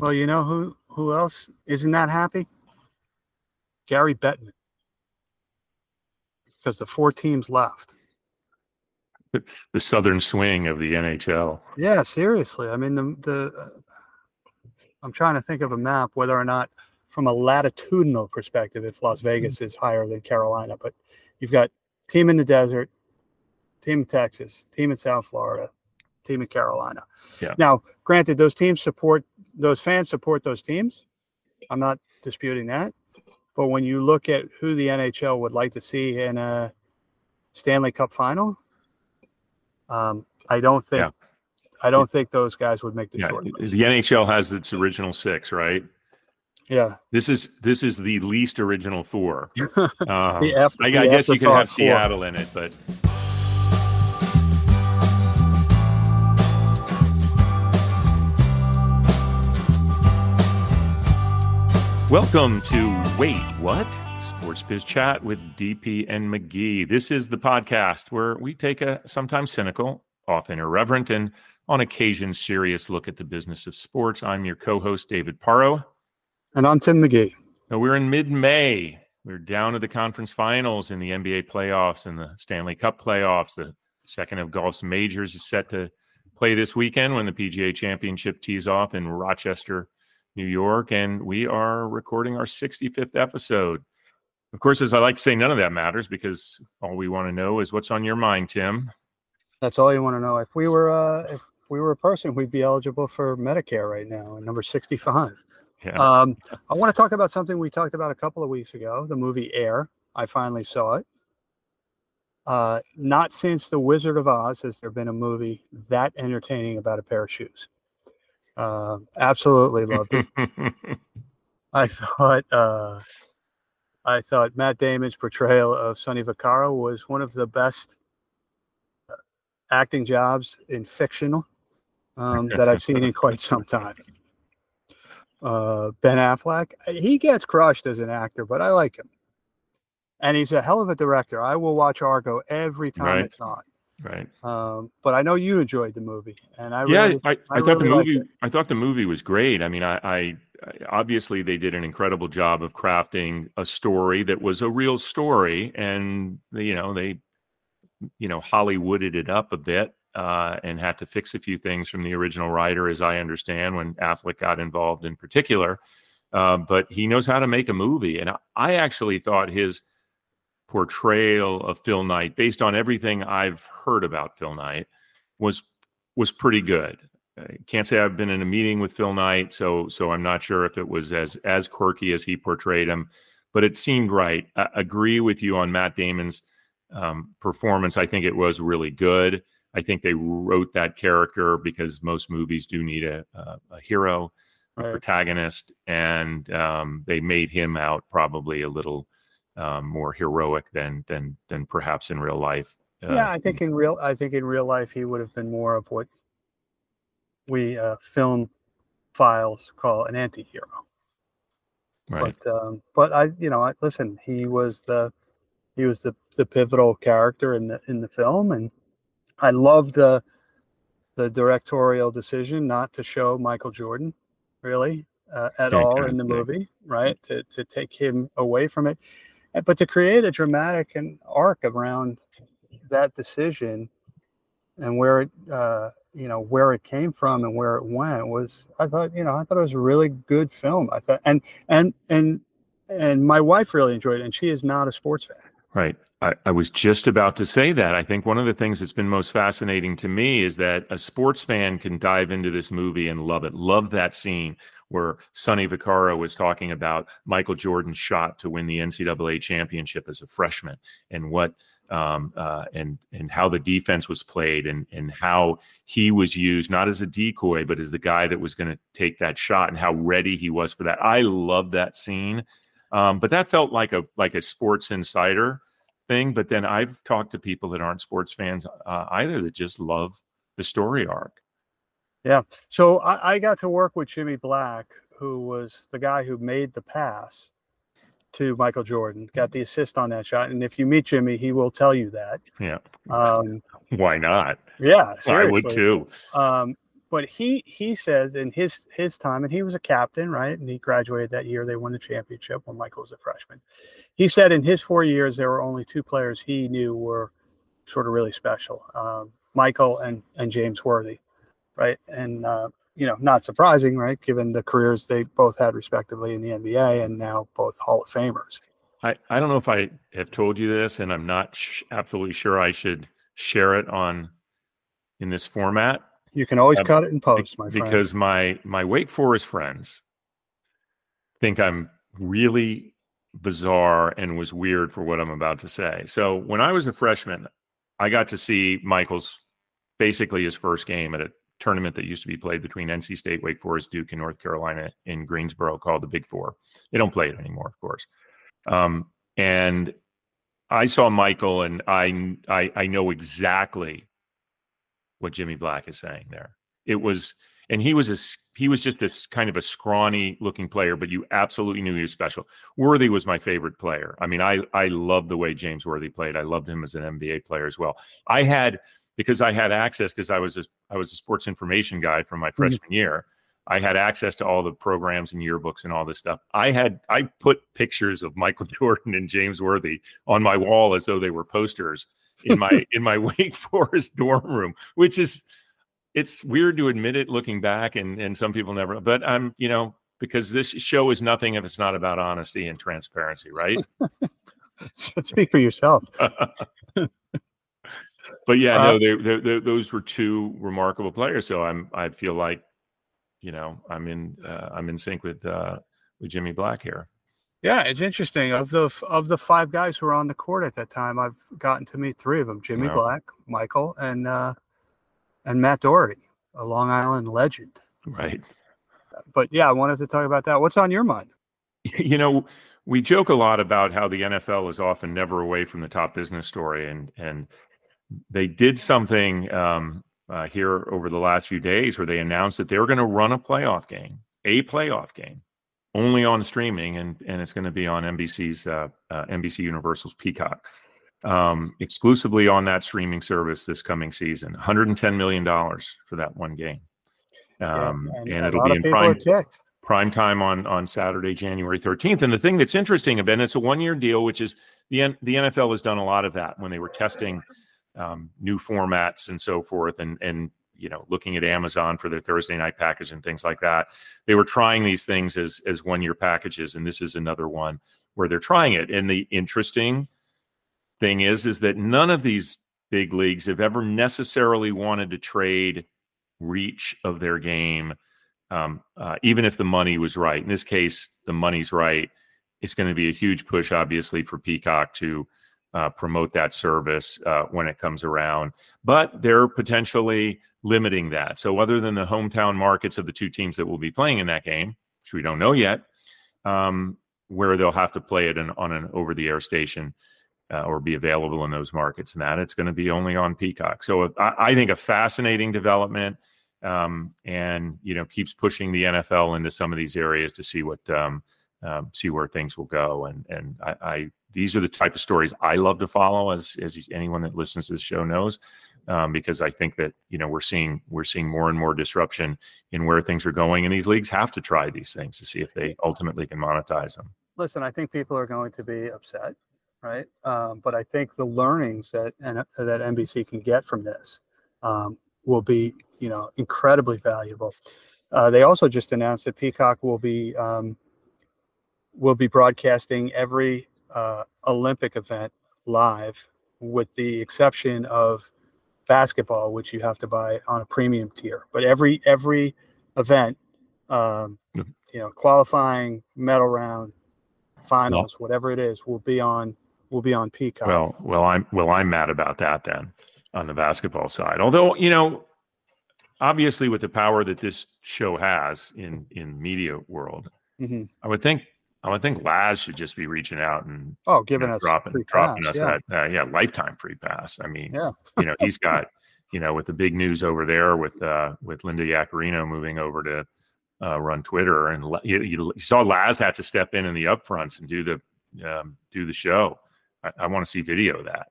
Well, you know who who else isn't that happy? Gary Bettman. Because the four teams left. The southern swing of the NHL. Yeah, seriously. I mean, the the uh, I'm trying to think of a map whether or not, from a latitudinal perspective, if Las Vegas is higher than Carolina. But you've got team in the desert, team in Texas, team in South Florida, team in Carolina. Yeah. Now, granted, those teams support those fans support those teams. I'm not disputing that. But when you look at who the NHL would like to see in a Stanley Cup final, um, I don't think Yeah. I don't think those guys would make the Yeah, short the. NHL has its original six, right? Yeah. This is this is the least original four. Um, The after- I, I guess you could have four. Seattle in it, but welcome to Wait What Sports Biz Chat with DP and McGhee. This is the podcast where we take a sometimes cynical, often irreverent, and on occasion serious look at the business of sports. I'm your co-host David Parro. And I'm Tim McGhee. Now, we're in mid-May. We're down to the conference finals in the NBA playoffs and the Stanley Cup playoffs. The second of golf's majors is set to play this weekend when the PGA Championship tees off in Rochester, New York, and we are recording our 65th episode. Of course, as I like to say, none of that matters because all we want to know is what's on your mind, Tim. That's all you want to know. If we were uh, if we were a person, we'd be eligible for Medicare right now, number 65. Yeah, Um, I want to talk about something we talked about a couple of weeks ago, the movie Air. I finally saw it. Uh, not since The Wizard of Oz has there been a movie that entertaining about a pair of shoes. Uh, absolutely loved it. I thought uh, I thought Matt Damon's portrayal of Sonny Vaccaro was one of the best uh, acting jobs in fictional um, that I've seen in quite some time. Uh, ben Affleck, he gets crushed as an actor, but I like him, and he's a hell of a director. I will watch Argo every time Right. it's on. Right. Um, but I know you enjoyed the movie, and I yeah, really, I, I, I thought the really movie. I thought the movie was great. I mean, I, I, I obviously they did an incredible job of crafting a story that was a real story, and you know they, you know, Hollywooded it up a bit uh, and had to fix a few things from the original writer, as I understand, when Affleck got involved in particular. Uh, but he knows how to make a movie, and I, I actually thought his portrayal of Phil Knight, based on everything I've heard about Phil Knight, was was pretty good. I can't say I've been in a meeting with Phil Knight, so so I'm not sure if it was as as quirky as he portrayed him, but it seemed right. I agree with you on Matt Damon's um, performance. I think it was really good. I think they wrote that character because most movies do need a, a, a hero, a Right. protagonist, and um, they made him out probably a little um, more heroic than than than perhaps in real life. Uh, yeah, I think in real, I think in real life he would have been more of what we uh, film files call an anti-hero. right. But um, but I, you know, I, listen, he was the he was the the pivotal character in the in the film, and I love the the directorial decision not to show Michael Jordan really uh, at all in the movie, right? To to take him away from it, but to create a dramatic and arc around that decision and where it uh, you know where it came from and where it went was I thought you know I thought it was a really good film. I thought and and and and my wife really enjoyed it, and she is not a sports fan. Right. I, I was just about to say that. I think one of the things that's been most fascinating to me is that a sports fan can dive into this movie and love it. Love that scene where Sonny Vaccaro was talking about Michael Jordan's shot to win the NCAA championship as a freshman and what um, uh, and and how the defense was played and and how he was used not as a decoy but as the guy that was going to take that shot and how ready he was for that. I love that scene. Um, but that felt like a like a sports insider thing. But then I've talked to people that aren't sports fans uh, either that just love the story arc. So I, I got to work with Jimmy Black, who was the guy who made the pass to Michael Jordan, got the assist on that shot. And if you meet Jimmy, he will tell you that. Yeah, Um, why not? yeah, I would too. Um, but he he says in his his time, and he was a captain, right? And he graduated that year. They won the championship when Michael was a freshman. He said in his four years, there were only two players he knew were sort of really special, um, Michael and and James Worthy, right? And uh, you know, not surprising, right? Given the careers they both had respectively in the NBA and now both Hall of Famers. I, I don't know if I have told you this, and I'm not sh- absolutely sure I should share it on in this format. You can always uh, cut it and post, my friend. Because my my Wake Forest friends think I'm really bizarre and was weird for what I'm about to say. So when I was a freshman, I got to see Michael's basically his first game at a tournament that used to be played between NC State, Wake Forest, Duke, and North Carolina in Greensboro called the Big Four. They don't play it anymore, of course. Um, and I saw Michael, and I, I I know exactly what Jimmy Black is saying there. It was, and he was a he was just a kind of a scrawny looking player, but you absolutely knew he was special. Worthy was my favorite player. I mean, I I loved the way James Worthy played. I loved him as an NBA player as well. I had because I had access because I was a I was a sports information guy from my mm-hmm. freshman mm-hmm. year. I had access to all the programs and yearbooks and all this stuff. I had I put pictures of Michael Jordan and James Worthy on my wall as though they were posters in my in my Wake Forest dorm room, which is it's weird to admit it looking back and and some people never but I'm, you know, because this show is nothing if it's not about honesty and transparency, right? Speak for yourself. But yeah, uh, no, they, they, they, those were two remarkable players. So I'm, I feel like, you know, I'm in, uh, I'm in sync with, uh, with Jimmy Black here. Yeah, it's interesting. Of the of the five guys who were on the court at that time, I've gotten to meet three of them: Jimmy wow. Black, Michael, and uh, and Matt Doherty, a Long Island legend. Right. But yeah, I wanted to talk about that. What's on your mind? You know, we joke a lot about how the NFL is often never away from the top business story, and and they did something um, uh, here over the last few days where they announced that they were going to run a playoff game, a playoff game, only on streaming, and and it's going to be on NBC's uh, uh, NBC Universal's Peacock, um, exclusively on that streaming service this coming season. 110 million dollars for that one game, um, yeah, and, and it'll be in prime prime time on on Saturday, January 13th. And the thing that's interesting about it, it's a one year deal, which is the the NFL has done a lot of that when they were testing um, new formats and so forth, and and you know looking at Amazon for their Thursday night package and things like that. They were trying these things as as one year packages, and this is another one where they're trying it. And the interesting thing is is that none of these big leagues have ever necessarily wanted to trade reach of their game, um, uh, even if the money was right. In this case, the money's right. It's going to be a huge push, obviously, for Peacock to uh, promote that service uh, when it comes around. But they're potentially limiting that. So, other than the hometown markets of the two teams that will be playing in that game, which we don't know yet, um, where they'll have to play it in, on an over the air station. Uh, or be available in those markets, and that it's going to be only on Peacock. So I, I think a fascinating development, um, and you know keeps pushing the NFL into some of these areas to see what um, um, see where things will go. And and I, I, these are the type of stories I love to follow, as as anyone that listens to the show knows, um, because I think that you know we're seeing we're seeing more and more disruption in where things are going, and these leagues have to try these things to see if they ultimately can monetize them. Listen, I think people are going to be upset, right? Um, but I think the learnings that and that NBC can get from this um, will be you know incredibly valuable. Uh, they also just announced that Peacock will be um, will be broadcasting every uh, Olympic event live, with the exception of basketball, which you have to buy on a premium tier. But every every event, um, mm-hmm. you know, qualifying, medal round, finals, well, whatever it is, will be on will be on Peacock. Well, well, I'm well, I'm mad about that then on the basketball side. Although you know, obviously, with the power that this show has in in media world, mm-hmm. I would think I would think Laz should just be reaching out and oh, giving you know, us dropping dropping pass, us yeah. that uh, yeah lifetime free pass. I mean, yeah. you know, he's got you know with the big news over there with uh with Linda Yaccarino moving over to uh, run Twitter, and you, you, saw Laz had to step in in the upfronts and do the um, do the show. I, I want to see video of that.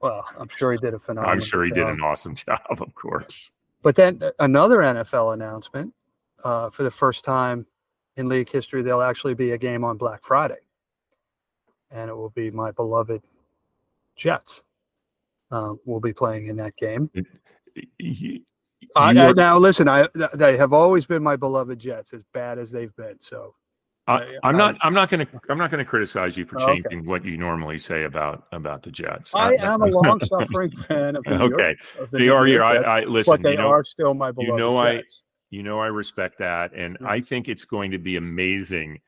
Well, I'm sure he did a phenomenal. I'm sure he job. did an awesome job, of course. But then another NFL announcement uh, for the first time in league history, there'll actually be a game on Black Friday, and it will be my beloved Jets. Um, will be playing in that game. You- I, I- now, listen, I they have always been my beloved Jets, as bad as they've been. So I, I'm not. I'm not going to. I'm not going to criticize you for Oh, okay. changing what you normally say about about the Jets. I am a long-suffering fan of the New York, okay, of the they New are. York Jets, I, I listen. but they you know, are still my beloved know I- Jets. You know I respect that, and Yeah. I think it's going to be amazing.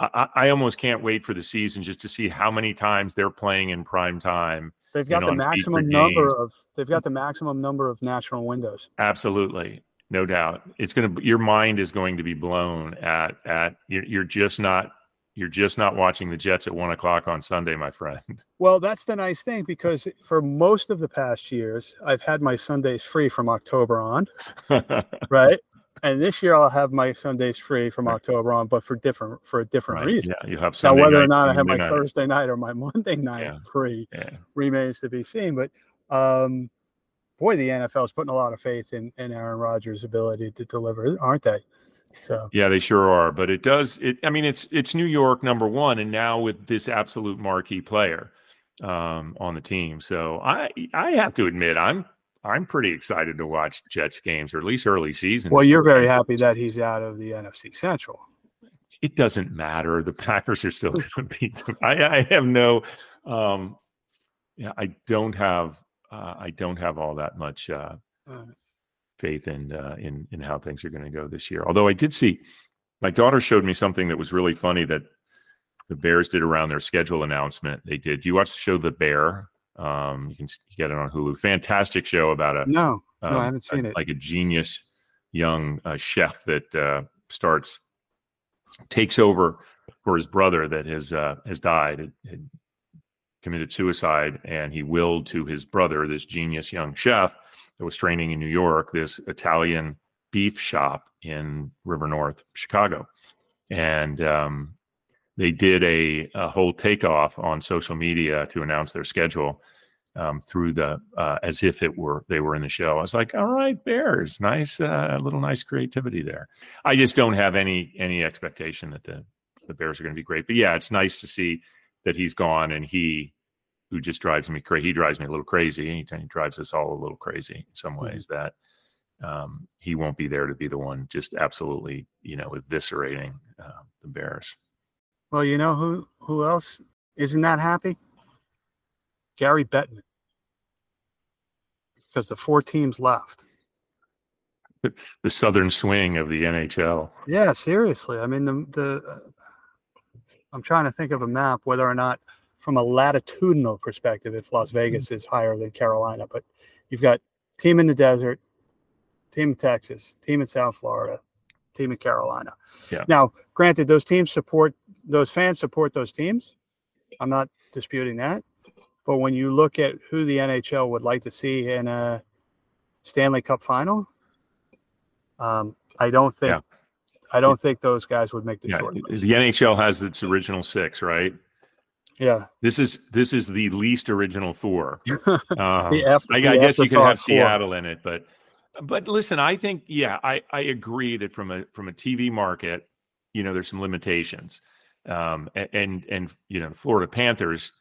I, I almost can't wait for the season just to see how many times they're playing in prime time. They've got the maximum number of they've got the maximum number of national windows. Absolutely, no doubt. It's going to. Your mind is going to be blown at at. You're, you're just not. You're just not watching the Jets at one o'clock on Sunday, my friend. Well, that's the nice thing because for most of the past years, I've had my Sundays free from October on, right? And this year I'll have my Sundays free from. October on, but for different for a different Right, reason. Yeah, you have Sunday Now, whether or night, not I have my night. Thursday night or my Monday night Yeah. free Yeah. remains to be seen. But um, boy, the NFL is putting a lot of faith in, in Aaron Rodgers' ability to deliver, aren't they? So Yeah, they sure are. But it does. It. I mean, it's it's New York number one, and now with this absolute marquee player um, on the team. So I I have to admit, I'm I'm pretty excited to watch Jets games, or at least early season. well, you're very happy that he's out of the NFC Central. It doesn't matter. The Packers are still going to beat them. I, I have no. Um, yeah, I don't have. Uh, I don't have all that much. Uh, Uh, faith in uh, in in how things are going to go this year. Although I did see my daughter showed me something that was really funny that the Bears did around their schedule announcement. They did. Do you watch the show The Bear? Um, you can get it on Hulu. Fantastic show about a no, um, no, I haven't seen a- it. like a genius young uh, chef that uh, starts takes over for his brother that has uh, has died had, had committed suicide and he willed to his brother this genius young chef that was training in New York this Italian beef shop in River North Chicago and um, they did a, a whole takeoff on social media to announce their schedule um, through the uh, as if it were they were in the show. I was like, all right, Bears, nice, uh, a little nice creativity there. I just don't have any any expectation that the the Bears are going to be great. But yeah, it's nice to see that he's gone and he who just drives me crazy. He drives me a little crazy. He, he drives us all a little crazy in some Mhm. ways. That um, he won't be there to be the one just absolutely you know eviscerating uh, the Bears. Well, you know who who else isn't that happy? Gary Bettman. Because the four teams left. The Southern swing of the NHL. Yeah, seriously. I mean, the the uh, I'm trying to think of a map whether or not, from a latitudinal perspective, if Las Vegas is higher than Carolina. But you've got team in the desert, team in Texas, team in South Florida, team in Carolina. Yeah. Now, granted, those teams support those fans support those teams. I'm not disputing that. But when you look at who the NHL would like to see in a Stanley Cup final, um, I don't think Yeah. I don't think those guys would make the Yeah, short the. NHL has its original six, right? Yeah, This is this is the least original four. Um, after, I, I guess you could have four. Seattle in it, but but listen, I think yeah, I I agree that from a from a TV market, you know, there's some limitations, um, a- and and you know, the Florida Panthers,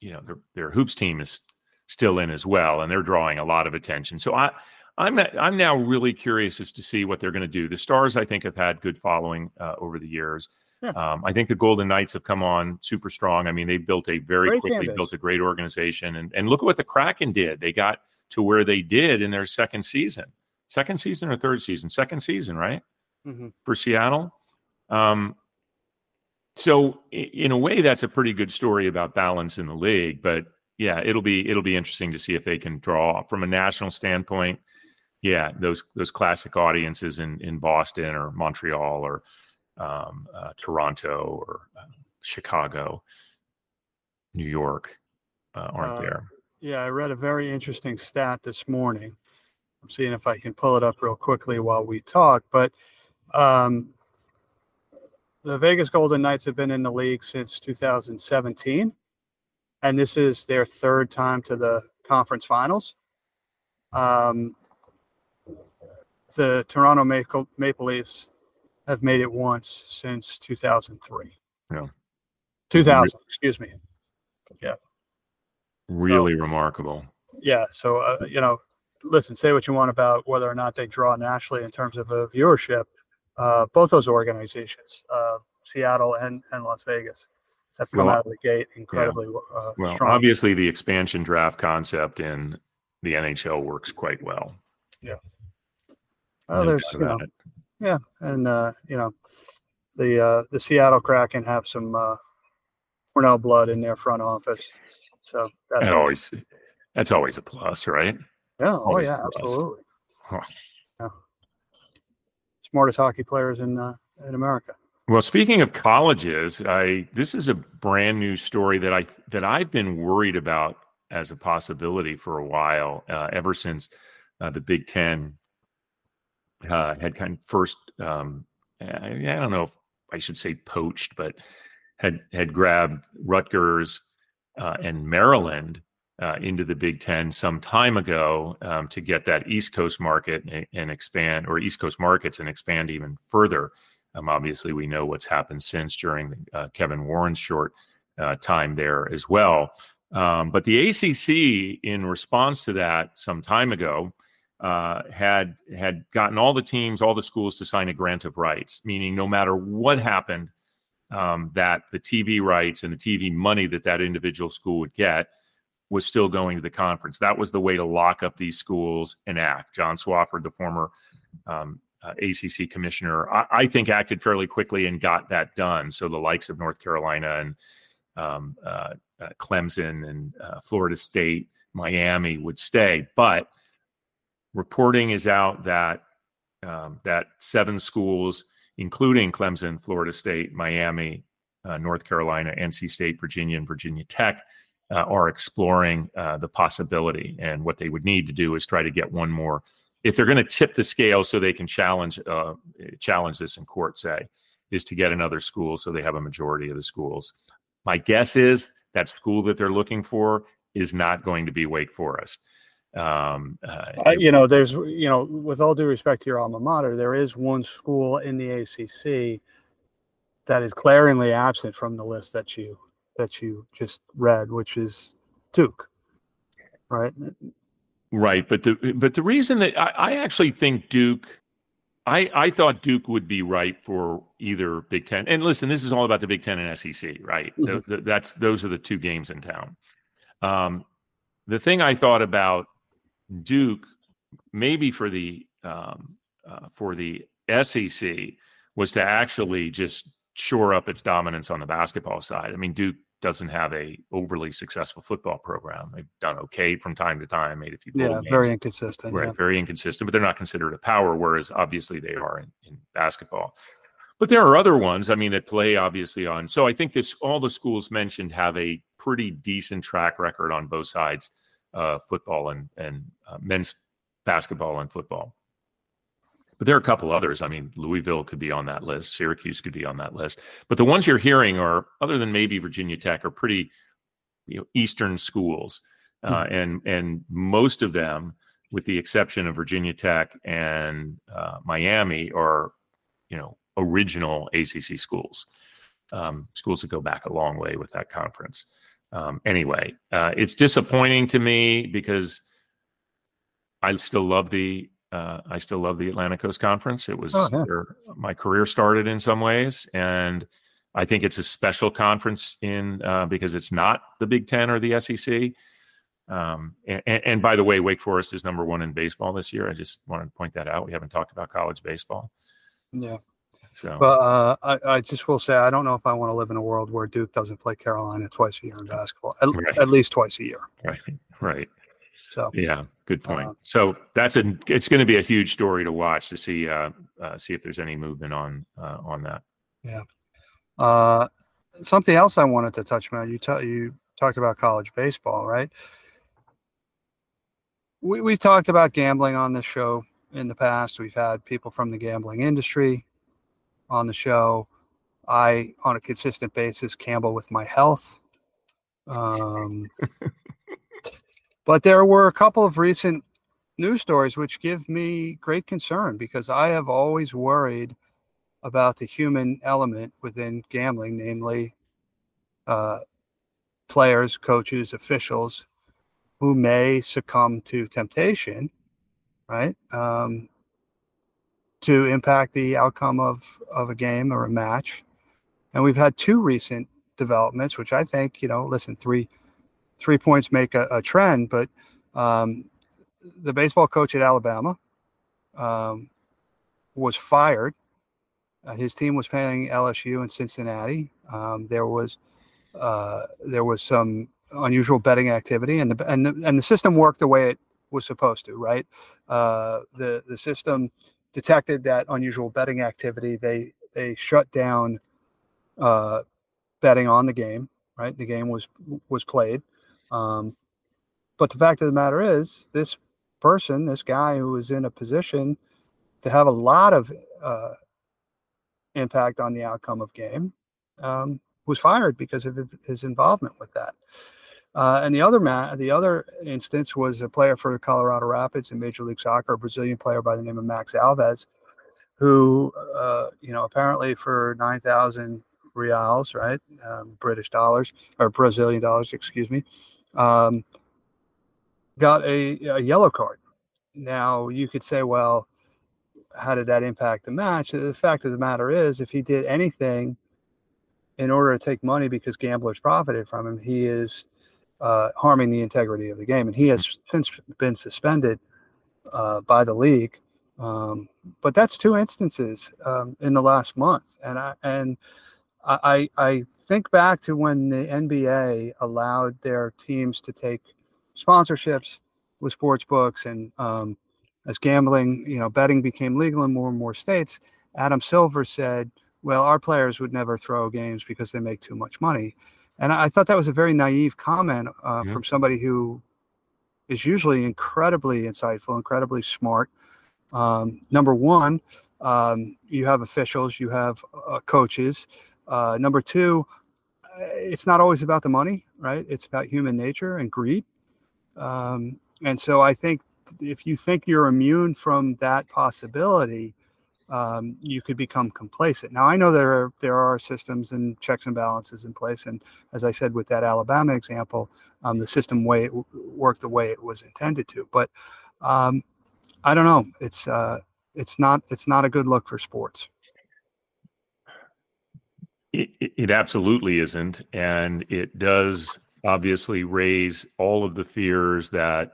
you know, their their hoops team is still in as well, and they're drawing a lot of attention. So I. I'm I'm now really curious as to see what they're going to do. The Stars, I think, have had good following uh, over the years. Um, I think the Golden Knights have come on super strong. I mean, they built a very Great quickly built a great organization, and and look at what the Kraken did. They got to where they did in their second season, second season or third season, second season, right Mhm. for Seattle. Um, so in a way, that's a pretty good story about balance in the league. But yeah, it'll be it'll be interesting to see if they can draw from a national standpoint. Yeah, those those classic audiences in in Boston or Montreal or um, uh, Toronto or uh, Chicago, New York uh, aren't Uh, there. Yeah, I read a very interesting stat this morning. I'm seeing if I can pull it up real quickly while we talk. But um, the Vegas Golden Knights have been in the league since 2017, and this is their third time to the conference finals. Um, the Toronto Maple, Maple Leafs have made it once since 2003. Yeah. 2000, excuse me. Yeah. Really remarkable. Yeah. So, uh, you know, listen, say what you want about whether or not they draw nationally in terms of a viewership. Uh, both those organizations, uh, Seattle and, and Las Vegas, have come Well, out of the gate incredibly uh, Well, strong. obviously, the expansion draft concept in the NHL works quite well. Well, No there's, you know. Yeah, and uh, you know, the uh, the Seattle Kraken have some uh, Cornell blood in their front office, so that, That always that's always a plus, right? yeah, oh yeah, absolutely. Huh. Yeah. Smartest hockey players in uh, in America. Well, speaking of colleges, I this is a brand new story that I that I've been worried about as a possibility for a while, uh, ever since uh, the Big Ten uh, had kind of first. Um, I, I don't know if I should say poached, but had had grabbed Rutgers uh, and Maryland uh, into the Big Ten some time ago um, to get that East Coast market and, and expand, or East Coast markets and expand even further. Um, obviously, we know what's happened since during uh, Kevin Warren's short uh, time there as well. Um, but the ACC, in response to that, some time ago, uh, had had gotten all the teams, all the schools to sign a grant of rights, meaning no matter what happened, um, that the TV rights and the TV money that that individual school would get was still going to the conference. That was the way to lock up these schools and act. John Swofford, the former um, uh, ACC commissioner, I, I, think acted fairly quickly and got that done. So the likes of North Carolina and um, uh, uh, Clemson and uh, Florida State, Miami would stay. But reporting is out that um, that seven schools, including Clemson, Florida State, Miami, uh, North Carolina, NC State, Virginia, and Virginia Tech, uh, are exploring the possibility. And what they would need to do is try to get one more if they're going to tip the scale so they can challenge uh, challenge this in court, say, is to get another school so they have a majority of the schools. My guess is that school that they're looking for is not going to be Wake Forest. Um, uh, uh, you know, there's you know, with all due respect to your alma mater, there is one school in the ACC that is glaringly absent from the list that you that you just read, which is Duke, right? Right, but the but the reason that I, I, actually think Duke, I I thought Duke would be right for either Big Ten. And listen, this is all about the Big Ten and SEC, right? Mm-hmm. That's those are the two games in town. Um, the thing I thought about Duke, maybe for the um, uh, for the SEC, was to actually just shore up its dominance on the basketball side. I mean, Duke doesn't have a overly successful football program. They've done okay from time to time, made a few yeah, very inconsistent. Right, yeah. very inconsistent, but they're not considered a power, whereas obviously they are in, in, basketball. But there are other ones, I mean, that play obviously on. So I think this all the schools mentioned have a pretty decent track record on both sides, uh, football and and uh, men's basketball and football. But there are a couple others. I mean, Louisville could be on that list. Syracuse could be on that list. But the ones you're hearing are, other than maybe Virginia Tech, are pretty, you know, Eastern schools, uh, mm-hmm. and and most of them, with the exception of Virginia Tech and uh, Miami, are, you know, original ACC schools, um, schools that go back a long way with that conference. Um, anyway, uh, it's disappointing to me because I still love the uh, I still love the Atlantic Coast Conference. It was Oh, yeah. where my career started in some ways, and I think it's a special conference in uh, because it's not the Big Ten or the SEC. Um, and, and by the way, Wake Forest is number one in baseball this year. I just wanted to point that out. We haven't talked about college baseball, Yeah. So But uh, I, I just will say, I don't know if I want to live in a world where Duke doesn't play Carolina twice a year in basketball, at, Right. at least twice a year. right, right, So, yeah, good point. Uh, so that's a it's going to be a huge story to watch to see uh, uh, see if there's any movement on uh, on that. Yeah. Uh, something else I wanted to touch on, you, ta- you talked about college baseball, right? We, we've talked about gambling on this show in the past. We've had people from the gambling industry on the show. I, on a consistent basis, gamble with my health. Um, but there were a couple of recent news stories which give me great concern because I have always worried about the human element within gambling, namely uh, players, coaches, officials who may succumb to temptation, right? Um, to impact the outcome of, of a game or a match. And we've had two recent developments, which I think, you know, listen, three three points make a, a trend, but um, the baseball coach at Alabama um, was fired. Uh, his team was playing LSU in Cincinnati. Um, there was uh, there was some unusual betting activity, and the and the, and the system worked the way it was supposed to. Right, uh, the the system detected that unusual betting activity. They they shut down uh, betting on the game. Right, the game was was played. Um, but the fact of the matter is, this person, this guy who was in a position to have a lot of uh, impact on the outcome of game, um, was fired because of his involvement with that. Uh, and the other ma- the other instance was a player for the Colorado Rapids in Major League Soccer, a Brazilian player by the name of Max Alves, who uh, you know apparently for nine thousand reals, right, um, British dollars or Brazilian dollars, excuse me, um, got a, a yellow card. Now you could say, well, how did that impact the match? The fact of the matter is, if he did anything in order to take money because gamblers profited from him, he is uh, harming the integrity of the game. And he has since been suspended uh, by the league. Um, but that's two instances um, in the last month. And I, and I, I think back to when the NBA allowed their teams to take sponsorships with sports books and um, as gambling, you know, betting became legal in more and more states, Adam Silver said, well, our players would never throw games because they make too much money. And I thought that was a very naive comment uh, yeah. from somebody who is usually incredibly insightful, incredibly smart. Um, number one, um, you have officials, you have uh, coaches. Uh, number two, it's not always about the money, right? It's about human nature and greed. Um, and so I think if you think you're immune from that possibility, um, you could become complacent. Now I know there are there are systems and checks and balances in place, and as I said with that Alabama example, um, the system way it worked the way it was intended to. But um, I don't know. It's uh, it's not it's not a good look for sports. It, it absolutely isn't, and it does obviously raise all of the fears that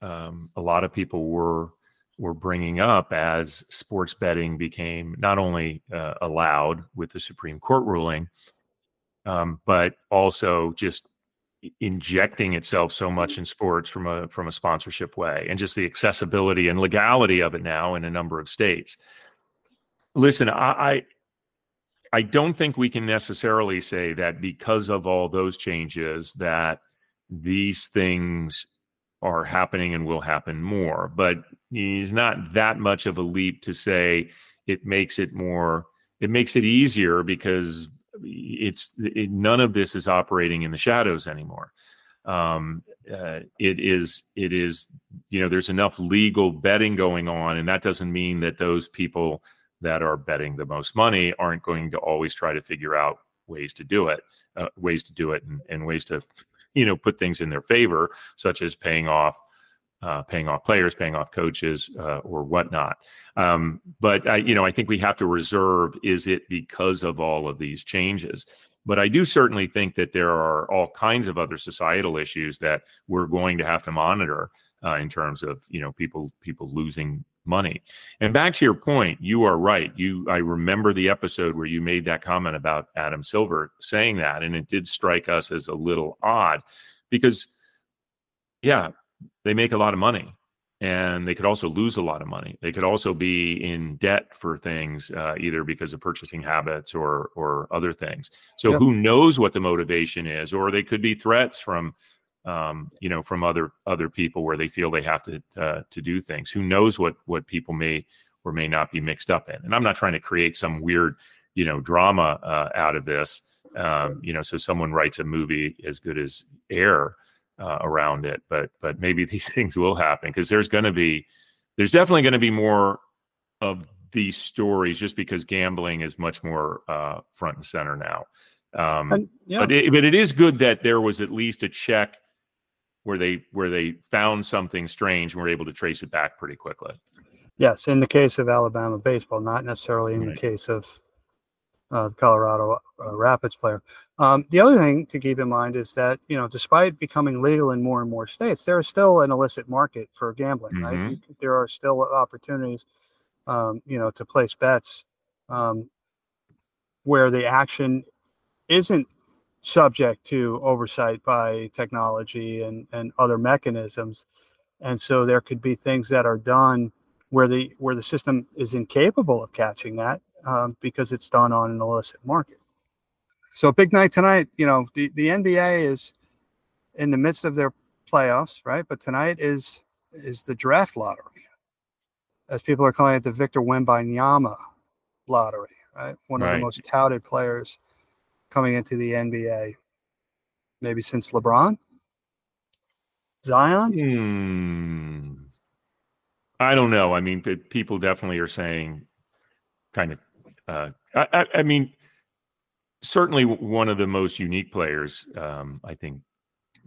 um, a lot of people were were bringing up as sports betting became not only uh, allowed with the Supreme Court ruling, um, but also just injecting itself so much in sports from a from a sponsorship way, and just the accessibility and legality of it now in a number of states. Listen, I, I I don't think we can necessarily say that because of all those changes that these things are happening and will happen more. But it's not that much of a leap to say it makes it more, it makes it easier because it's it, none of this is operating in the shadows anymore. Um, uh, it is, it is, you know, there's enough legal betting going on, and that doesn't mean that those people that are betting the most money aren't going to always try to figure out ways to do it, uh, ways to do it, and, and ways to you know put things in their favor, such as paying off uh, paying off players, paying off coaches, uh, or whatnot. Um, but I, you know, I think we have to reserve: is it because of all of these changes? But I do certainly think that there are all kinds of other societal issues that we're going to have to monitor uh, in terms of you know people people losing money. And back to your point, you are right. You I remember the episode where you made that comment about Adam Silver saying that and it did strike us as a little odd because yeah, they make a lot of money and they could also lose a lot of money. They could also be in debt for things, uh, either because of purchasing habits or or other things. So yep. who knows what the motivation is, or they could be threats from um, you know, from other other people where they feel they have to uh, to do things. Who knows what what people may or may not be mixed up in? And I'm not trying to create some weird, you know, drama uh, out of this. Um, you know, so someone writes a movie as good as Air, uh, around it. But but maybe these things will happen because there's going to be there's definitely going to be more of these stories just because gambling is much more uh, front and center now. Um, and, yeah. But it, but it is good that there was at least a check where they where they found something strange and were able to trace it back pretty quickly. Yes, in the case of Alabama baseball, not necessarily in right. the case of uh, the Colorado uh, Rapids player. Um, the other thing to keep in mind is that you know, despite becoming legal in more and more states, there is still an illicit market for gambling. Mm-hmm. Right, there are still opportunities, um, you know, to place bets um, where the action isn't subject to oversight by technology and and other mechanisms, and so there could be things that are done where the where the system is incapable of catching that um, because it's done on an illicit market. So big night tonight. You know, the, the NBA is in the midst of their playoffs, right? But tonight is is the draft lottery, as people are calling it, the Victor Wembanyama lottery, right? One right. of the most touted players coming into the NBA, maybe since LeBron, Zion. Hmm. I don't know. I mean, people definitely are saying, kind of uh, I, I, mean, certainly one of the most unique players um, I think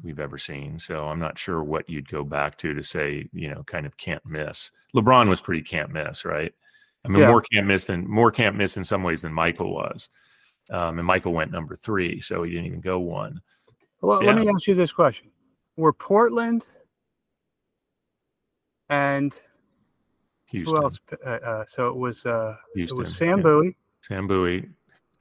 we've ever seen. So I'm not sure what you'd go back to to say, you know, kind of can't miss. LeBron was pretty can't miss, right? I mean, yeah. more can't miss than more can't miss in some ways than Michael was. Um, and Michael went number three, so he didn't even go one. Well, yeah. let me ask you this question: Were Portland and Houston. Who else? Uh, uh, so it was uh, Houston, it was Sam yeah. Bowie, Sam Bowie,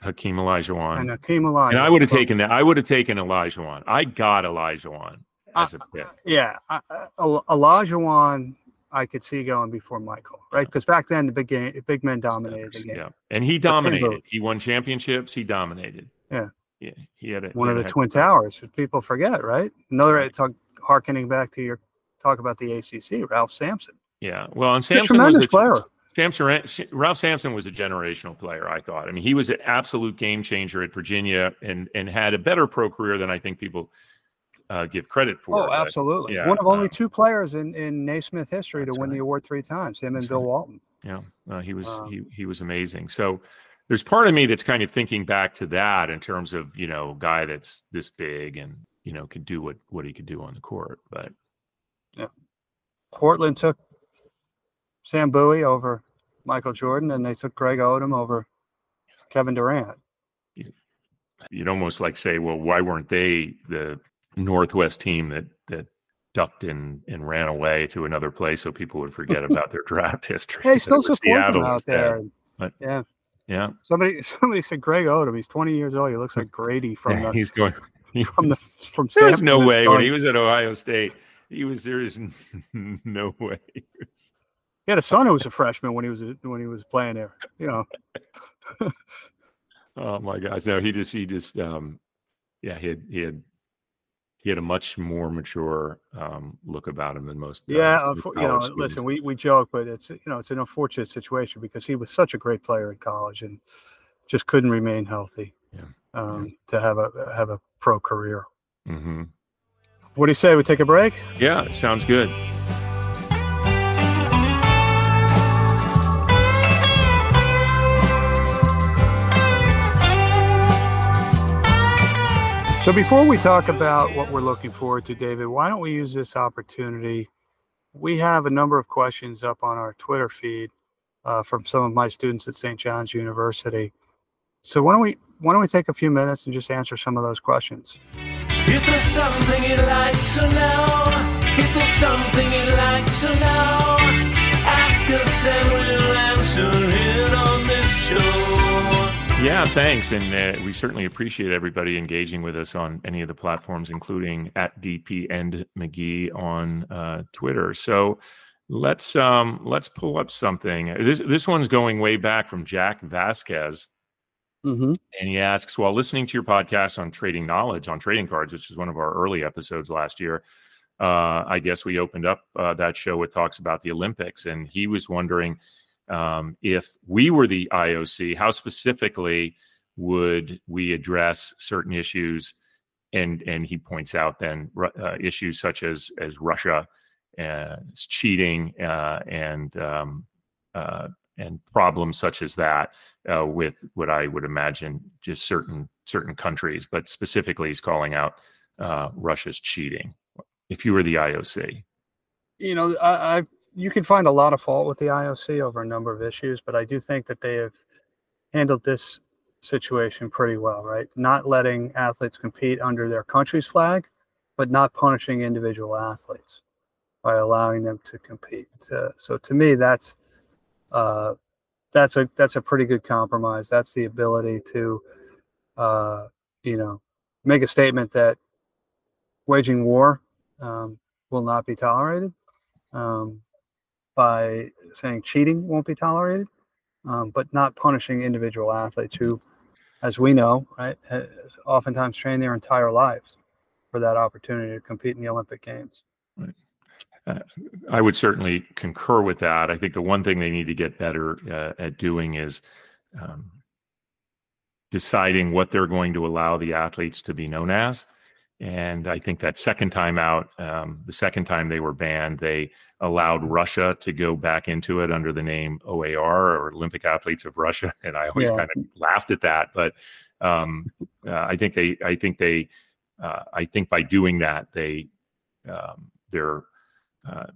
Hakeem Olajuwon, and Hakeem Olajuwon. And I would have taken that. I would have taken Olajuwon. I got Olajuwon as a pick. Yeah, uh, Olajuwon. I could see going before Michael, right? Because back then the big game, big men dominated the game. Yeah, and he dominated. He won championships. He dominated. Yeah, yeah. He had a, one of the twin towers. People forget, right? Another right. talk, harkening back to your talk about the ACC, Ralph Sampson. Yeah. Well, and Sampson was a player. Sampson, Ralph Sampson was a generational player. I thought. I mean, he was an absolute game changer at Virginia, and and had a better pro career than I think people uh, give credit for. Oh, absolutely. Yeah, One of only uh, two players in in Naismith history to win right. the award three times. Him and Bill right. Walton. Yeah, uh, he was um, he he was amazing. So there's part of me that's kind of thinking back to that in terms of you know guy that's this big and you know could do what what he could do on the court, but yeah. Portland took Sam Bowie over Michael Jordan, and they took Greg Oden over Kevin Durant. You'd almost like say, well, why weren't they the Northwest team that that ducked and, and ran away to another place so people would forget about their draft history? Hey, still support Seattle them out there. But, yeah. Yeah. Somebody somebody said Greg Oden. He's 20 years old. He looks like Grady from yeah, the he's going from the from There's no way when he was at Ohio State. He was there is no way. He had a son who was a freshman when he was when he was playing there. You know. oh my gosh! No, he just he just um, yeah he had he had he had a much more mature um, look about him than most. Uh, yeah, uh, you know, students. listen, we we joke, but it's you know it's an unfortunate situation because he was such a great player in college and just couldn't remain healthy. Yeah. Um, yeah. To have a have a pro career. Mm-hmm. What do you say? We take a break? Yeah, it sounds good. So before we talk about what we're looking forward to, David, why don't we use this opportunity? We have a number of questions up on our Twitter feed uh, from some of my students at St. John's University. So why don't we why don't we take a few minutes and just answer some of those questions? Is there something you'd like to know? Yeah, thanks. And uh, we certainly appreciate everybody engaging with us on any of the platforms, including at DP and McGhee on uh, Twitter. So let's um, let's pull up something. This this one's going way back from Jack Vasquez. Mm-hmm. And he asks, while listening to your podcast on trading knowledge on trading cards, which is one of our early episodes last year, uh, I guess we opened up uh, that show. It talks about the Olympics, and he was wondering um, if we were the IOC, how specifically would we address certain issues and and he points out then uh, issues such as as Russia uh, cheating uh, and um, uh, and problems such as that uh, with what I would imagine just certain certain countries, but specifically he's calling out uh, Russia's cheating. If you were the IOC, you know, I, I you can find a lot of fault with the IOC over a number of issues, but I do think that they have handled this situation pretty well, right? Not letting athletes compete under their country's flag, but not punishing individual athletes by allowing them to compete. Uh, so to me, that's uh, that's a that's a pretty good compromise. That's the ability to, uh, you know, make a statement that waging war um, will not be tolerated um, by saying cheating won't be tolerated, um, but not punishing individual athletes who as we know, right, oftentimes train their entire lives for that opportunity to compete in the Olympic Games. Right. Uh, I would certainly concur with that. I think the one thing they need to get better uh, at doing is um, deciding what they're going to allow the athletes to be known as. And I think that second time out, um, the second time they were banned, they allowed Russia to go back into it under the name OAR or Olympic Athletes of Russia. And I always yeah. kind of laughed at that, but um, uh, I think they, I think they, uh, I think by doing that, they, um, they're, uh,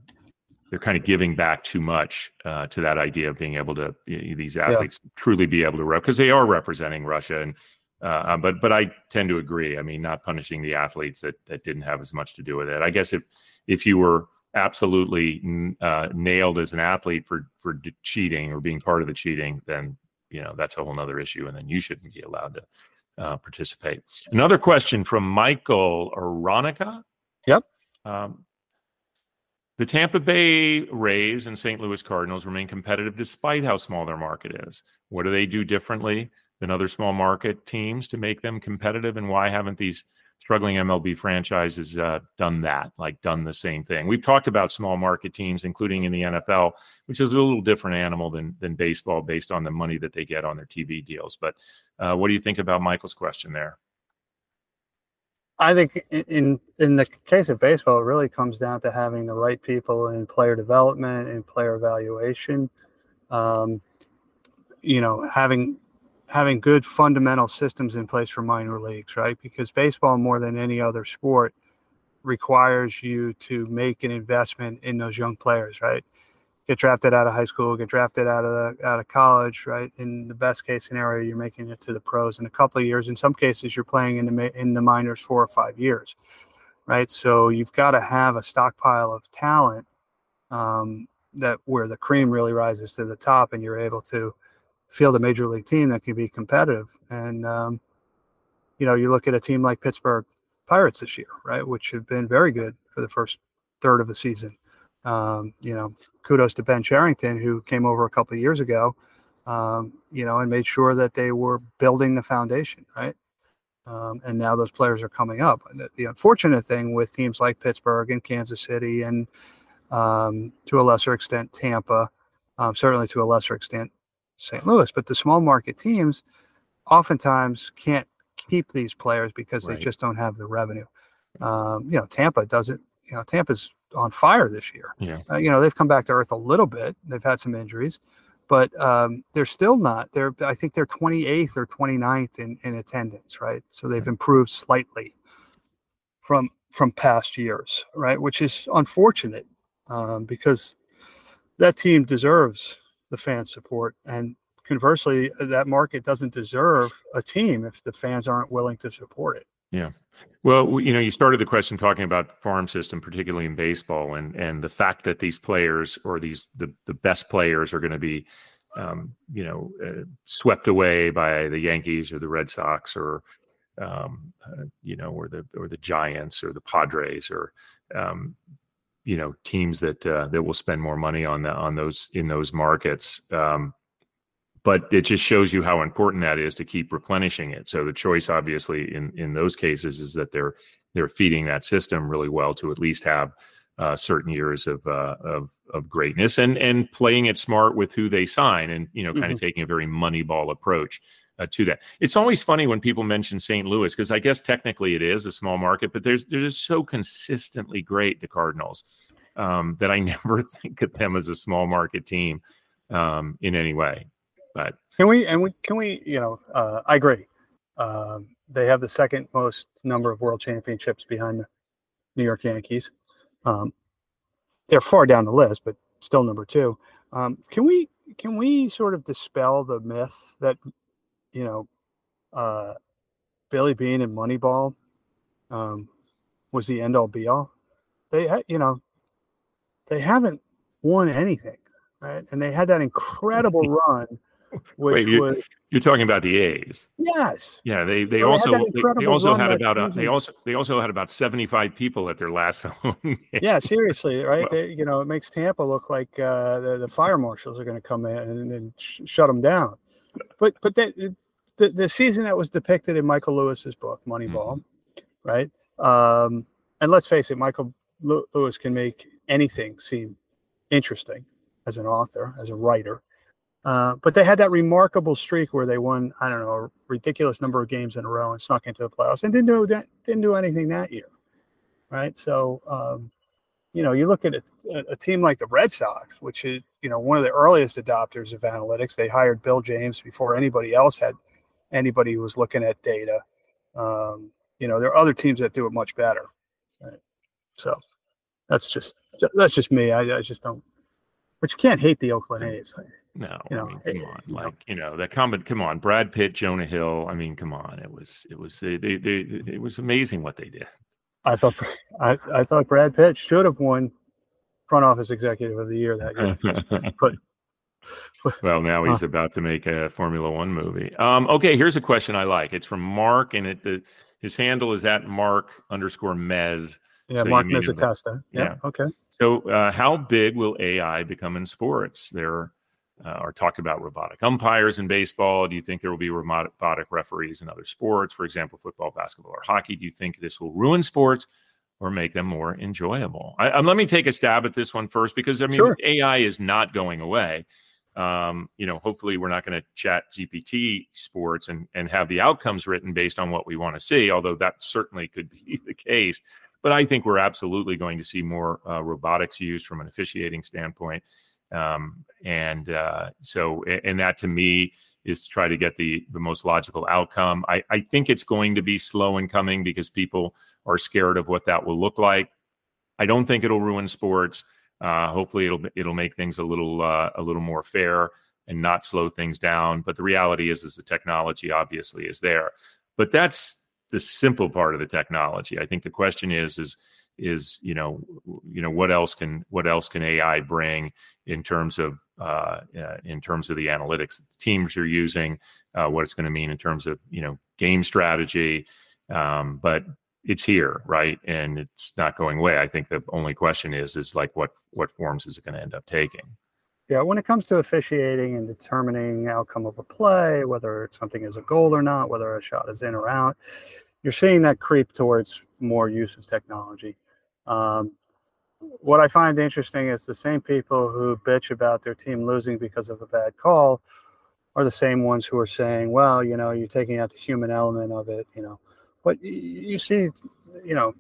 they're kind of giving back too much uh, to that idea of being able to these athletes yeah. truly be able to rep because they are representing Russia and uh, um, but but I tend to agree. I mean, not punishing the athletes that that didn't have as much to do with it. I guess if if you were absolutely uh, nailed as an athlete for for cheating or being part of the cheating, then you know that's a whole other issue, and then you shouldn't be allowed to uh, participate. Another question from Michael Aronica. Yep. Um, the Tampa Bay Rays and St. Louis Cardinals remain competitive despite how small their market is. What do they do differently? Than other small market teams to make them competitive? And why haven't these struggling MLB franchises uh, done that, like done the same thing? We've talked about small market teams, including in the NFL, which is a little different animal than than baseball, based on the money that they get on their TV deals. But uh, what do you think about Michael's question there? I think in in the case of baseball, it really comes down to having the right people in player development and player evaluation. Um, you know, having having good fundamental systems in place for minor leagues, right? Because baseball, more than any other sport, requires you to make an investment in those young players, right? Get drafted out of high school, get drafted out of out of college, right? In the best case scenario, you're making it to the pros in a couple of years. In some cases, you're playing in the in the minors four or five years, right? So you've got to have a stockpile of talent um, that where the cream really rises to the top, and you're able to field a major league team that can be competitive. And um, you know, you look at a team like Pittsburgh Pirates this year, right, which have been very good for the first third of the season. Um, you know, kudos to Ben Cherington who came over a couple of years ago, um, you know, and made sure that they were building the foundation, right. Um, and now those players are coming up. The, the, unfortunate thing with teams like Pittsburgh and Kansas City, and um, to a lesser extent Tampa, um, certainly to a lesser extent St. Louis, but the small market teams oftentimes can't keep these players because right. they just don't have the revenue. Um, you know, Tampa doesn't. You know, Tampa's on fire this year. Yeah. Uh, you know, they've come back to earth a little bit. They've had some injuries, but um, they're still not. They're I think they're 28th or 29th in, in attendance, right? So they've improved slightly from from past years, right? Which is unfortunate um, because that team deserves the fan support. And conversely, that market doesn't deserve a team if the fans aren't willing to support it. Yeah. Well, you know, you started the question talking about the farm system, particularly in baseball, and and the fact that these players or these the the best players are going to be, um, you know, uh, swept away by the Yankees or the Red Sox or, um, uh, you know, or the or the Giants or the Padres or, um, you know teams that uh, that will spend more money on the on those in those markets. Um, but it just shows you how important that is to keep replenishing it. So the choice, obviously, in in those cases, is that they're they're feeding that system really well to at least have uh, certain years of uh, of of greatness and and playing it smart with who they sign and you know kind mm-hmm. of taking a very moneyball approach. Uh, to that. It's always funny when people mention St. Louis because I guess technically it is a small market, but there's they're just so consistently great the Cardinals um, that I never think of them as a small market team um, in any way. But can we and we can we you know uh, I agree. Um, they have the second most number of world championships behind the New York Yankees. Um, they're far down the list, but still number two. Um, can we can we sort of dispel the myth that you know uh, Billy Beane and Moneyball um, was the end all be all? They you know they haven't won anything, right? And they had that incredible run which Wait, you, was you're talking about the A's. yes, Yeah, they they they also they, they also had about a, they also they also had about 75 people at their last home game. yeah, seriously, right? Well- they, you know, it makes Tampa look like uh, the, the fire marshals are going to come in and, and sh- shut them down. But but that the, the season that was depicted in Michael Lewis's book Moneyball, Mm-hmm. right? Um, and let's face it, Michael Lewis can make anything seem interesting as an author, as a writer. Uh, but they had that remarkable streak where they won, I don't know, a ridiculous number of games in a row and snuck into the playoffs and didn't do that, didn't do anything that year, right? So, um, you know, you look at a, a team like the Red Sox, which is, you know, one of the earliest adopters of analytics. They hired Bill James before anybody else had anybody who was looking at data. Um, you know, there are other teams that do it much better. Right? So that's just that's just me. I, I just don't. But you can't hate the Oakland A's. No, You know, I mean, come on, you know. like you know that comment. Come on, Brad Pitt, Jonah Hill. I mean, come on. It was it was they, they, they it was amazing what they did. I thought I, I thought Brad Pitt should have won front office executive of the year that year. But well, now he's about to make a Formula One movie. Um, okay, here's a question I like. It's from Mark, and it the, his handle is at Mark underscore Mez. yeah, So Mark it- Yeah. yeah. Okay. So, uh, how big will AI become in sports? There uh, are talked about robotic umpires in baseball. Do you think there will be robotic referees in other sports, for example, football, basketball, or hockey? Do you think this will ruin sports or make them more enjoyable? I, um, let me take a stab at this one first because I mean, Sure. AI is not going away. Um, you know, hopefully, we're not going to ChatGPT sports and and have the outcomes written based on what we want to see. Although that certainly could be the case. But I think we're absolutely going to see more uh, robotics used from an officiating standpoint. Um, and uh, so, and that to me is to try to get the the most logical outcome. I, I think it's going to be slow in coming because people are scared of what that will look like. I don't think it'll ruin sports. Uh, hopefully, it'll it'll make things a little uh, a little more fair and not slow things down. But the reality is, is the technology obviously is there. But that's the simple part of the technology. I think the question is is is you know you know what else can what else can AI bring in terms of uh, uh, in terms of the analytics the teams are using, uh, what it's going to mean in terms of you know game strategy. Um, but it's here, right, and it's not going away. I think the only question is is like what what forms is it going to end up taking? Yeah, when it comes to officiating and determining outcome of a play, whether something is a goal or not, whether a shot is in or out, you're seeing that creep towards more use of technology. Um, what I find interesting is the same people who bitch about their team losing because of a bad call are the same ones who are saying, "Well, you know, you're taking out the human element of it," you know. But you see, you know,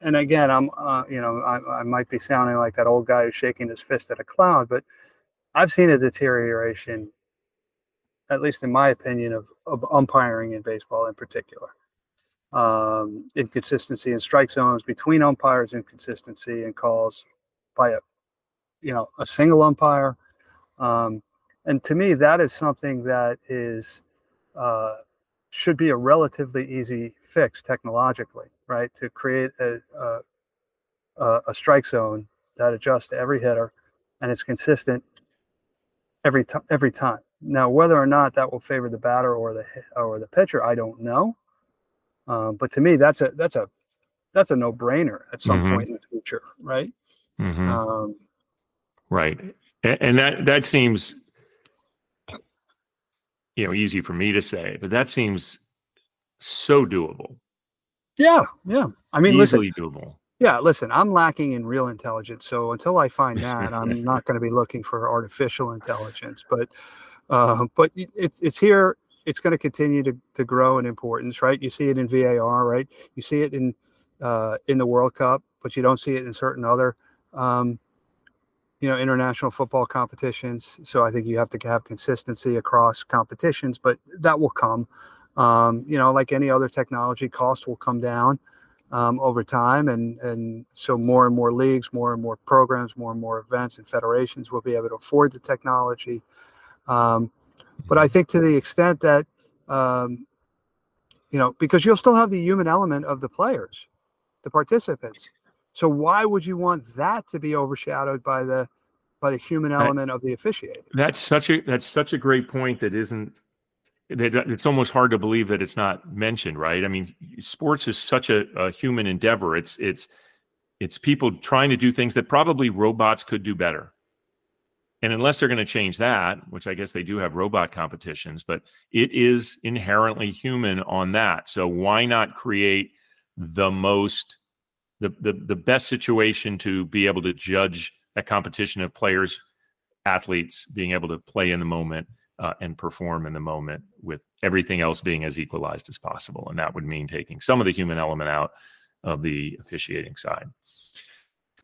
and again, I'm, uh, you know, I, I might be sounding like that old guy who's shaking his fist at a cloud, but I've seen a deterioration, at least in my opinion, of, of umpiring in baseball in particular. Um, inconsistency in strike zones between umpires, inconsistency in calls by a, you know, a single umpire. Um, and to me, that is something that is uh, should be a relatively easy fix technologically, right? To create a, a, a strike zone that adjusts to every hitter and it's consistent every time every time. Now, whether or not that will favor the batter or the or the pitcher, I don't know. Um, but to me, that's a that's a that's a no brainer at some Mhm. point in the future, right? Mhm. Um, Right. And, and that that seems you know easy for me to say, but that seems so doable. yeah, yeah. I mean, listen, easily doable. Yeah, listen, I'm lacking in real intelligence. So until I find that, I'm not going to be looking for artificial intelligence. But uh, but it's it's here. it's going to continue to, to grow in importance, right? You see it in VAR, right? You see it in uh, in the World Cup, but you don't see it in certain other um, you know international football competitions. So I think you have to have consistency across competitions, but that will come. Um, you know, like any other technology, cost will come down um, over time, and and so more and more leagues, more and more programs, more and more events and federations will be able to afford the technology. Um, but I think to the extent that um, you know, because you'll still have the human element of the players, the participants. So why would you want that to be overshadowed by the by the human element of the officiating? That's such a that's such a great point that isn't that it's almost hard to believe that it's not mentioned, right? I mean, sports is such a, a, human endeavor. It's it's it's people trying to do things that probably robots could do better. And unless they're going to change that, which I guess they do have robot competitions, but it is inherently human on that. So why not create the most the the, the best situation to be able to judge a competition of players, athletes being able to play in the moment uh, and perform in the moment with everything else being as equalized as possible. And that would mean taking some of the human element out of the officiating side.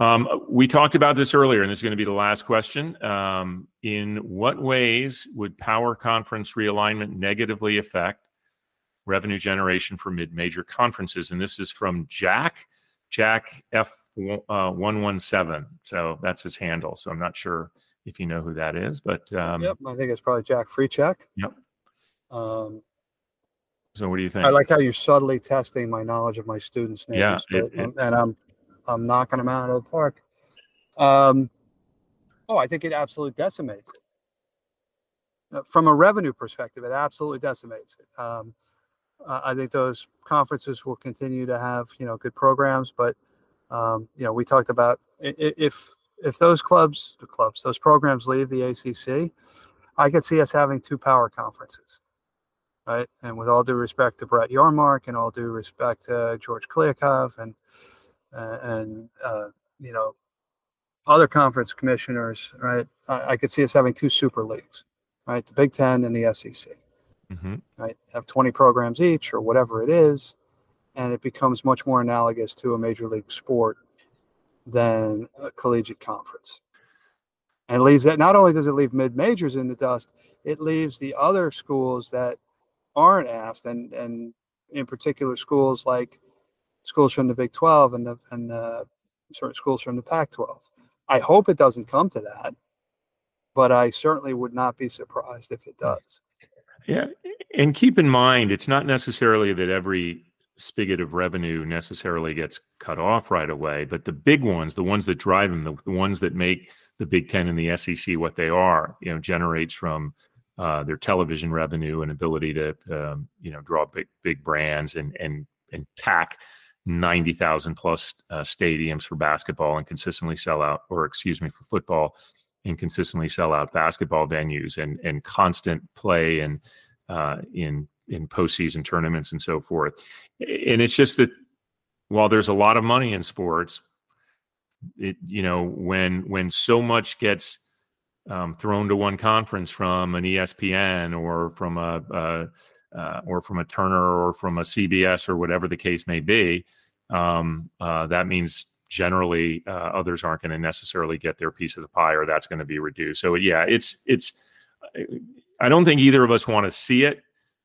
Um, we talked about this earlier, and this is going to be the last question. Um, in what ways would power conference realignment negatively affect revenue generation for mid major conferences? And this is from Jack, Jack F117. Uh, so that's his handle. So I'm not sure if you know who that is. But um, yep, I think it's probably Jack Freecheck. Yep. Um, so what do you think? I like how you're subtly testing my knowledge of my students' names, yeah, it, it, and, and, I'm I'm knocking them out of the park. Um, oh, I think it absolutely decimates it. Uh, from a revenue perspective, it absolutely decimates it. Um, I think those conferences will continue to have you know good programs, but um, you know we talked about if if those clubs, the clubs, those programs leave the ACC, I could see us having two power conferences, right? And with all due respect to Brett Yormark and all due respect to George Kliavkoff and uh, and uh, you know other conference commissioners, right? I, I, could see us having two super leagues, right? The Big Ten and the SEC, mm-hmm. right? Have 20 programs each or whatever it is, and it becomes much more analogous to a major league sport than a collegiate conference. And it leaves that not only does it leave mid majors in the dust, it leaves the other schools that aren't asked, and and in particular schools like schools from the Big 12 and the and the sort of schools from the Pac 12. I hope it doesn't come to that, but I certainly would not be surprised if it does. Yeah. And keep in mind, it's not necessarily that every spigot of revenue necessarily gets cut off right away, but the big ones, the ones that drive them, the, the ones that make the Big Ten and the SEC what they are, you know, generates from uh, their television revenue and ability to, um, you know, draw big big brands and and and pack ninety thousand plus uh, stadiums for basketball and consistently sell out, or excuse me, for football and consistently sell out basketball venues and and constant play and uh, in in postseason tournaments and so forth. And it's just that while there's a lot of money in sports, it you know when when so much gets um, thrown to one conference from an ESPN or from a, a uh, or from a Turner or from a CBS or whatever the case may be, um, uh, that means generally uh, others aren't going to necessarily get their piece of the pie or that's going to be reduced. So yeah, it's it's. I don't think either of us want to see it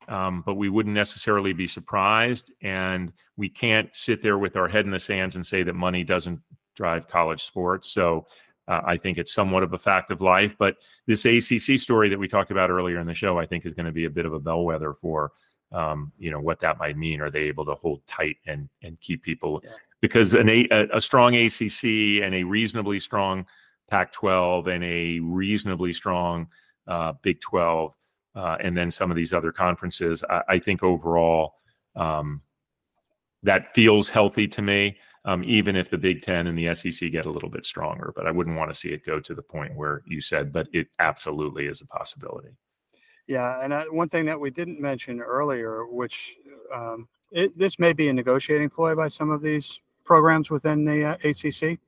um, but we wouldn't necessarily be surprised. And we can't sit there with our head in the sands and say that money doesn't drive college sports. So uh, I think it's somewhat of a fact of life. But this ACC story that we talked about earlier in the show, I think, is going to be a bit of a bellwether for um, you know what that might mean. Are they able to hold tight and and keep people? Because an a, a strong ACC and a reasonably strong Pac-12 and a reasonably strong uh, Big 12 uh, and then some of these other conferences. I, I think overall, um, that feels healthy to me, um, even if the Big Ten and the SEC get a little bit stronger. But I wouldn't want to see it go to the point where you said, but it absolutely is a possibility. Yeah, and I, one thing that we didn't mention earlier, which um, it, this may be a negotiating ploy by some of these programs within the uh, ACC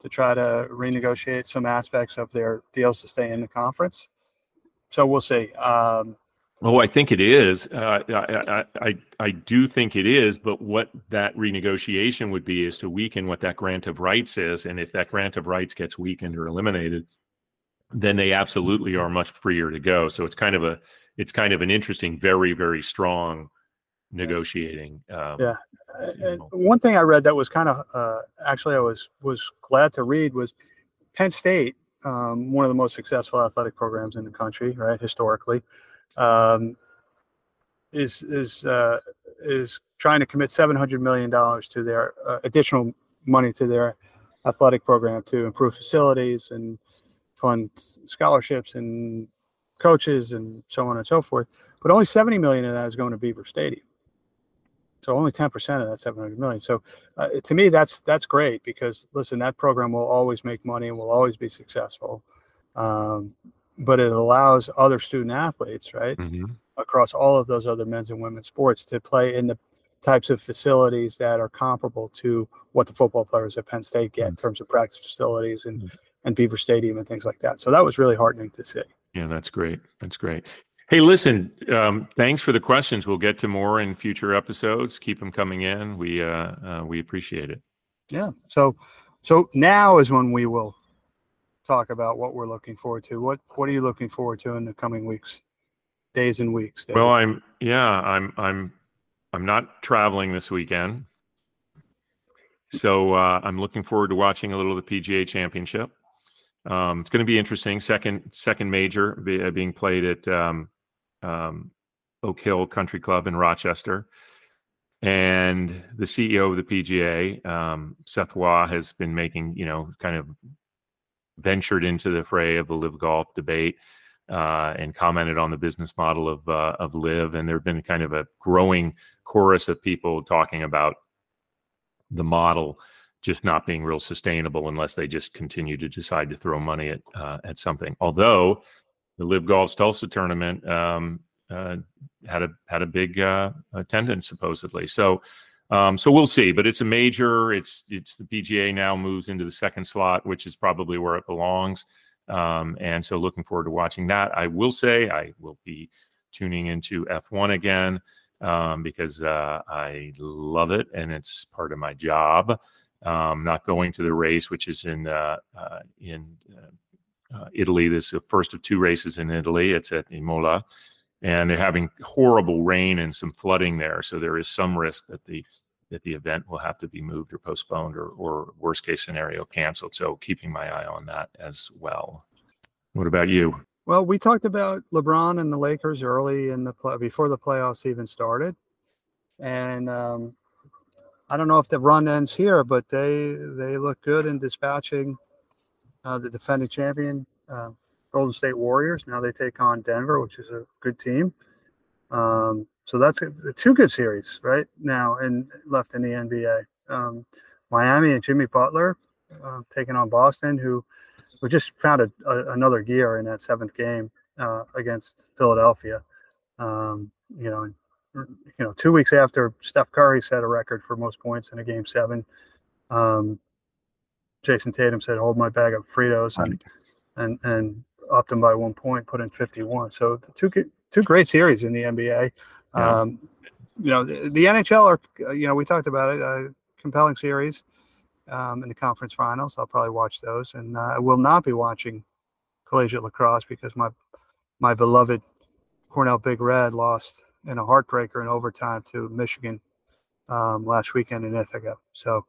to try to renegotiate some aspects of their deals to stay in the conference so we'll see. Um, Oh, I think it is. Uh, I, I, I do think it is. But what that renegotiation would be is to weaken what that grant of rights is, and if that grant of rights gets weakened or eliminated, then they absolutely are much freer to go. So it's kind of a it's kind of an interesting, very very strong negotiating. Um, yeah. And one thing I read that was kind of uh, actually I was was glad to read was Penn State, um, one of the most successful athletic programs in the country, right? Historically, um, is is uh, is trying to commit seven hundred million dollars to their uh, additional money to their athletic program to improve facilities and fund scholarships and coaches and so on and so forth. But only 70 million of that is going to Beaver Stadium. So only 10% of that 700 million. So uh, to me, that's that's great because listen, that program will always make money and will always be successful. Um, but it allows other student athletes, right, mm-hmm. across all of those other men's and women's sports to play in the types of facilities that are comparable to what the football players at Penn State get mm-hmm. in terms of practice facilities and mm-hmm and Beaver Stadium and things like that. So that was really heartening to see. Yeah, that's great. That's great. Hey, listen, um, thanks for the questions. We'll get to more in future episodes. Keep them coming in. We uh, uh, we appreciate it. Yeah. So so now is when we will talk about what we're looking forward to. What what are you looking forward to in the coming weeks, days and weeks? David? Well, I'm yeah, I'm I'm I'm not traveling this weekend. So uh, I'm looking forward to watching a little of the PGA Championship. Um, it's going to be interesting. Second second major be, uh, being played at um, um, Oak Hill Country Club in Rochester, and the CEO of the PGA, um, Seth Waugh, has been making you know kind of ventured into the fray of the LIV Golf debate. Uh, and commented on the business model of uh, of LIV, and there have been kind of a growing chorus of people talking about the model just not being real sustainable unless they just continue to decide to throw money at uh, at something. Although the LIV Golf Tulsa tournament um, uh, had a had a big uh, attendance supposedly. So um, so we'll see. But it's a major. It's it's the PGA now moves into the second slot, which is probably where it belongs. Um, and so looking forward to watching that. I will say I will be tuning into F1 again um, because uh, I love it and it's part of my job um, not going to the race, which is in uh, uh, in uh, uh, Italy. This is the first of two races in Italy. It's at Imola, and they're having horrible rain and some flooding there. So there is some risk that the that the event will have to be moved or postponed, or, or worst case scenario canceled. So keeping my eye on that as well. What about you? Well, we talked about LeBron and the Lakers early in the play before the playoffs even started, and um, I don't know if the run ends here, but they they look good in dispatching uh, the defending champion uh, Golden State Warriors. Now they take on Denver, which is a good team. Um, so that's a, two good series right now and left in the NBA. Um, Miami and Jimmy Butler uh, taking on Boston, who we just found a, a, another gear in that seventh game uh, against Philadelphia. Um, you know, you know, two weeks after Steph Curry set a record for most points in a game seven, um, Jayson Tatum said, "Hold my bag of Fritos," and and and upped them by one point, put in 51. So two two great series in the NBA. Yeah. Um, you know, the, the, NHL are, you know, we talked about it, a compelling series um, in the conference finals. I'll probably watch those, and uh, I will not be watching collegiate lacrosse because my my beloved Cornell Big Red lost in a heartbreaker in overtime to Michigan um, last weekend in Ithaca. So,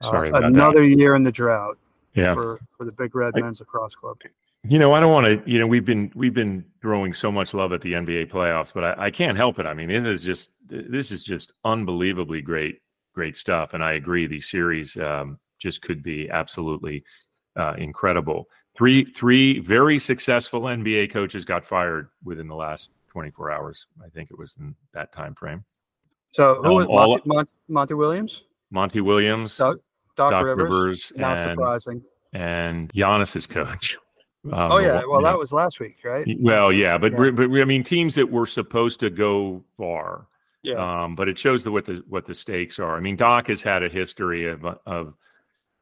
uh, Sorry another that. year in the drought. Yeah. For, for the Big Red I, Men's Lacrosse Club. You know, I don't want to. You know, we've been we've been throwing so much love at the NBA playoffs, but I, I can't help it. I mean, this is just this is just unbelievably great great stuff, and I agree. These series um, just could be absolutely uh, incredible. Three three very successful NBA coaches got fired within the last 24 hours. I think it was in that time frame. So who um, was Monty, Monty, Monty, Williams? Monty Williams, Doc, Doc, Doc Rivers, Rivers, not and, surprising, and Giannis's coach. Um, oh yeah, well that was last week, right? Well, yeah, but yeah. but I mean teams that were supposed to go far. Yeah. Um, but it shows the what the what the stakes are. I mean, Doc has had a history of of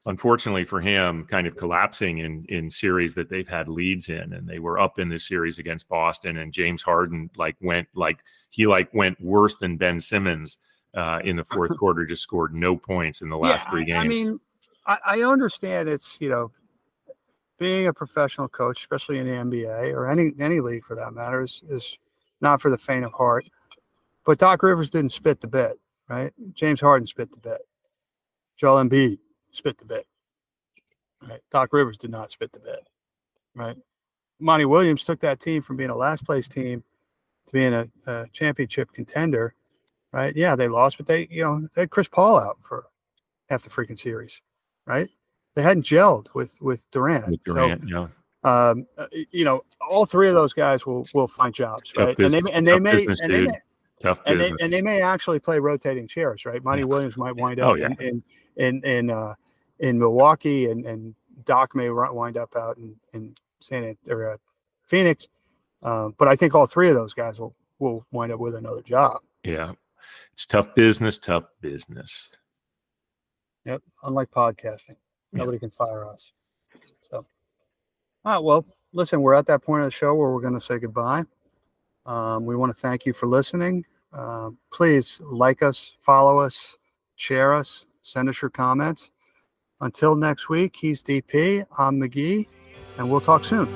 unfortunately for him, kind of collapsing in in series that they've had leads in, and they were up in this series against Boston, and James Harden like went like he like went worse than Ben Simmons uh, in the fourth quarter, just scored no points in the last Yeah, three games. I mean, I, I understand it's you know being a professional coach, especially in the NBA or any any league for that matter, is, is not for the faint of heart. But Doc Rivers didn't spit the bit, right? James Harden spit the bit. Joel Embiid spit the bet. Right? Doc Rivers did not spit the bet. Right? Monty Williams took that team from being a last place team to being a, a championship contender. Right? Yeah, they lost, but they, you know, they had Chris Paul out for half the freaking series, right? They hadn't gelled with with Durant. with Durant, you know, um, uh, you know, all three of those guys will will find jobs, right? And they and they may business, and they may, and they and they may actually play rotating chairs, right? Monty Williams might wind up Oh, yeah. in in in in, uh, in Milwaukee, and and Doc may wind up out in in San or uh, Phoenix. Um, but I think all three of those guys will will wind up with another job. yeah, it's tough business. Tough business. Yep. Unlike podcasting, Yeah. nobody can fire us. So, all right. Well, listen, we're at that point of the show where we're going to say goodbye. Um, we want to thank you for listening. Um, please like us, follow us, share us, send us your comments. Until next week, he's DP. I'm McGhee, and we'll talk soon.